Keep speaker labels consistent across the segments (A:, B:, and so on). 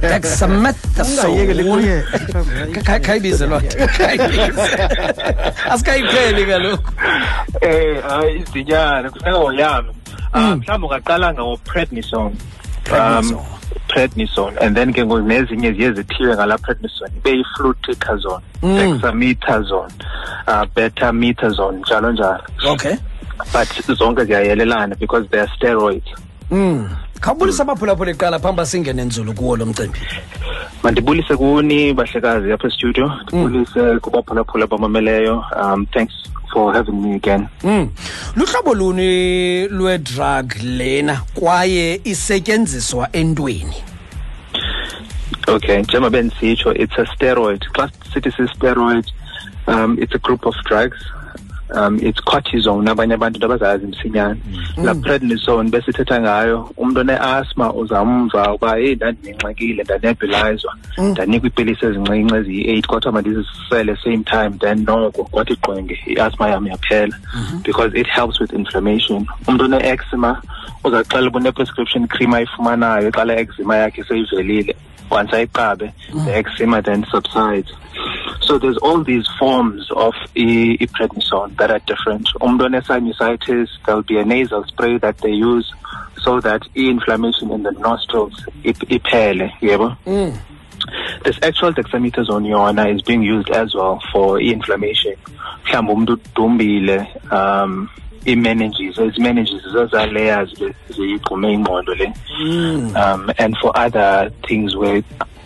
A: dexamethasone
B: kuye
A: asikayipheli kaloku
C: um hayi izinyana kufuneka uyame. mhlawumbi ungaqalanga ungaqala ngo-prednisone. Um prednisone and then ke nezinye ziye zithiywe ngala prednisone ibe yi-fluticasone dexamethasone uh, betamethasone njalo njalo
A: okay
C: but zonke ziyayelelana because they are steroids
A: mm khawubulisa abaphulaphula iqala phambi basingene nzulu kuwo lo mcimbi
C: mandibulise kuni bahlekazi apha estudio ndibulise kubaphulaphula abamameleyo um thanks for having me again
A: Mm. Luhlobo luni lwe-drug lena kwaye isetyenziswa entweni?
C: Okay, njengoba bendisitsho it's a steroid. Xa sithi si-steroid, um, it's a group of drugs. Um, it's cortisone abanye abantu into abazazi msinyane la prednisone besithetha ngayo umntu one-asthma uzamva uba heyi ndandinengxakile ndanebhilizwa ndanikwa iipilisi ezincinci eziyi-eight kodwa mandizisele same time then noko kwathi qwenge i-asthma yam yaphela because it helps with inflammation. Umntu one-exima uzaxela uba une-prescription cream ayifumanayo xa le exima yakhe seyivelile. Once ayiqabe the exima then subsides so there's all these forms of prednisone that are different. Umuntu one-sinusitis there'll be a nasal spray that they use so that i-inflammation in the nostrils ip- iphele yebo? This actual dexamethasone yona is being used as well for e inflammation mhlawumbe umuntu udumbile um i-meninges ezi-meninges zezaa layers ziyigqume ingqondo le. Um, and for other things where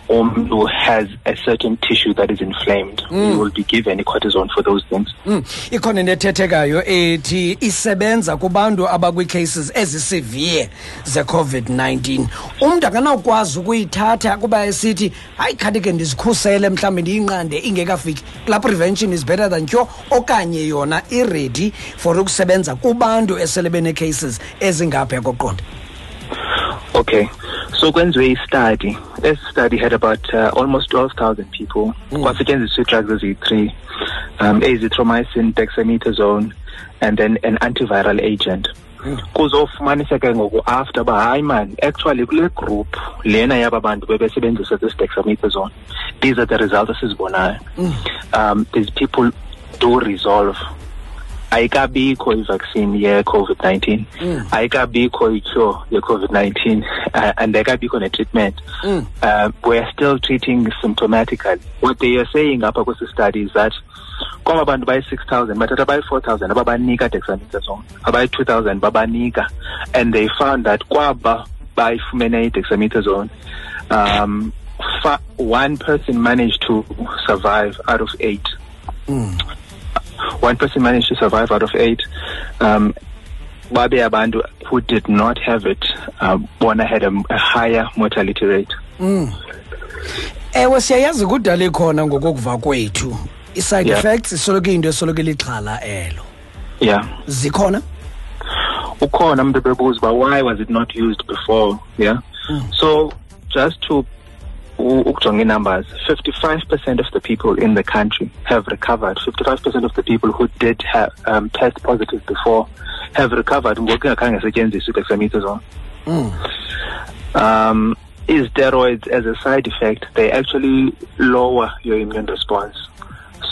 C: umuntu has a certain tissue that is inflamed you will be given cortisone for those things
A: Mm. Ikhona ethethekayo ethi isebenza kubantu abakwi-cases ezisevere ze-COVID-19. Umntu akanawukwazi ukuyithatha kuba esithi hayi khathi ke ndizikhusele mhlawumbi ndiyinqande ingekafiki. La prevention is better than cure okanye yona i-ready for ukusebenza kubantu esele bene-cases ezingapha koqonda.
C: Okay, so kwenziwe i-study. This study had about uh, almost 12,000 people. Kwasetshenziswa drugs eziyi-three, um, azithromycin, dexamethasone, and then an antiviral agent. kuzofumanisa ke ngoku after uba hayi man actually kule group lena yaba bantu bebesebenzisa this dexamethasone these are the results esizibonayo um these people do resolve ayikabikho i-vaccine ye-covid-19. Ayikabikho i-cure ye-covid-19 uh, and ayikabikho ne-treatment. Uh, we're still treating symptomatically. What they are saying apha kwesi study is that kwaba bantu bayi-six thousand bathatha bayi-four thousand ababanika dexamethasone. Abayi-two thousand babanika and they found that kwaba bayifumene i-dexamethasone. Um, one person managed to survive out of eight one person managed to survive out of eight. Um, babe abantu who did not have it, uh, bona had a, a higher mortality rate.
A: Ewe siyayazi kudala ikhona ngokokuva kwethu. I-side
C: Yeah.
A: effects isoloko into esoloko ilixhala elo.
C: Yeah.
A: Zikhona?
C: Ukhona umuntu bebuza uba why was it not used before? Yeah. So just to u- ukujonga numbers 55% of the people in the country have recovered. 55% of the people who did have um, test positive before have recovered. Ngoku ingakhange setyenziswe i-dexamethasone um, is steroids as a side effect, they actually lower your immune response.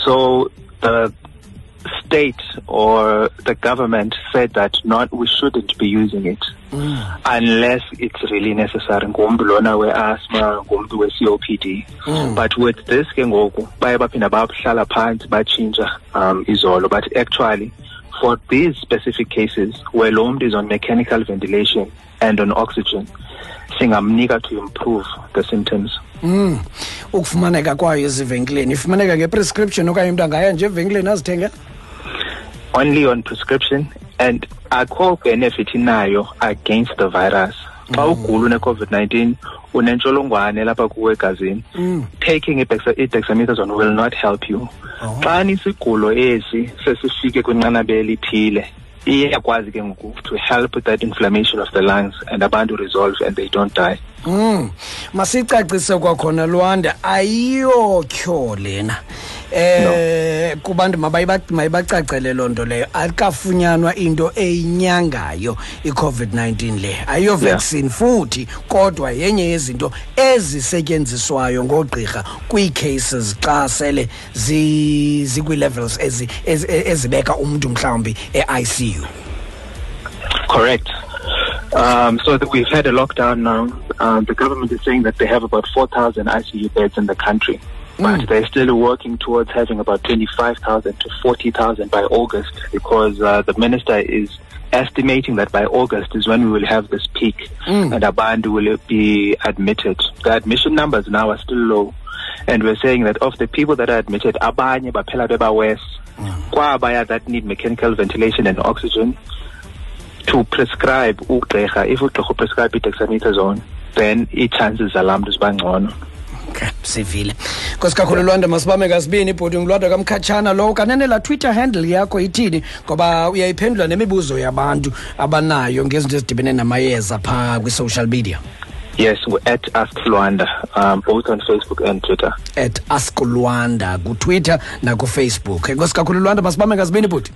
C: So the state or the government said that not we shouldn't be using it unless it's really necessary. Ngumntu lona we-asthma ngumntu we-copd but with this ke ngoku baye baphinda bahlala phantsi batshintsha um izolo. But actually for these specific cases where lo mntu is on mechanical ventilation and on oxygen singamnika to improve the symptoms.
A: Mm. Ukufumaneka kwayo ezivenkileni. Ifumaneka ngeprescription okanye umntu angaya nje evenkileni azithenge.
C: Only on prescription and akho benefit inayo against the virus. Xa mm. ugula une-covid-19 unentsholongwane lapha kuwe egazini mm. taking i-dexa- i-dexamethasone will not help you. Oh. Xa nisigulo esi sesifike kwinqanaba elithile iyakwazi ke ngoku to help with that inflammation of the lungs and abantu resolve and they don't die
A: Mm. Masicacise kwakhona Lwanda ayiyo cure lena. eh kubantu mabayiba- mayibacacele loo nto leyo akafunyanwa into eyinyangayo i-covid-19 le ayiyo
C: Yeah.
A: vaccine futhi kodwa yenye yezinto ezisetyenziswayo ngoogqirha kwii-cases xa sele zi- zikwii-levels ezi- ezi- ezibeka umntu mhlawumbi
C: Correct. Um, so that we've had a lockdown now. Um, the government is saying that they have about 4,000 ICU beds in the country. But they're still working towards having about 25,000 to 40,000 by August because uh, the minister is estimating that by August is when we will have this peak mm. and Abandu will be admitted. The admission numbers now are still low. And we're saying that of the people that are admitted, abanye baphela beba worse. Mm. Kwabaya that need mechanical ventilation and oxygen to prescribe ugqirha if ugqirha prescribe i-dexamethasone then ii-chances zalaa mntu ziba ngcono
A: okay sivile. Nkosi kakhulu lwanda masibame kasibini ibhodi ngulwanda kamkhatshana lowo. Kanene laa twitter handle yakho ithini? Ngoba uyayiphendula nemibuzo yabantu abanayo ngezinto ezidibene namayeza phaa kwi-social media.
C: Yes we're at ask lwanda um, both on facebook and twitter.
A: At ask lwanda kutwitter nakufacebook nkosi kakhulu lwanda masibame kasibini bhuti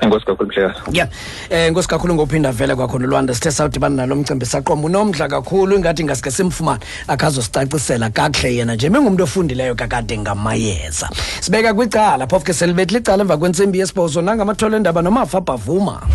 C: enkosi kakhulu mhlekazi.
A: Ya um nkosi kakhulu ngophinda vele kwakhona lwanda sithe sawudibana nalo mcimbi saqomba unomdla kakhulu ingathi ngasike simfumane akazosicacisela kakuhle yena nje. Bengumntu ofundileyo kakade ngamayeza. Sibeka kwicala phofu ke selibethile licala emva kwentsimbi yesibhozo nangamatholo endaba nomafa bhavuma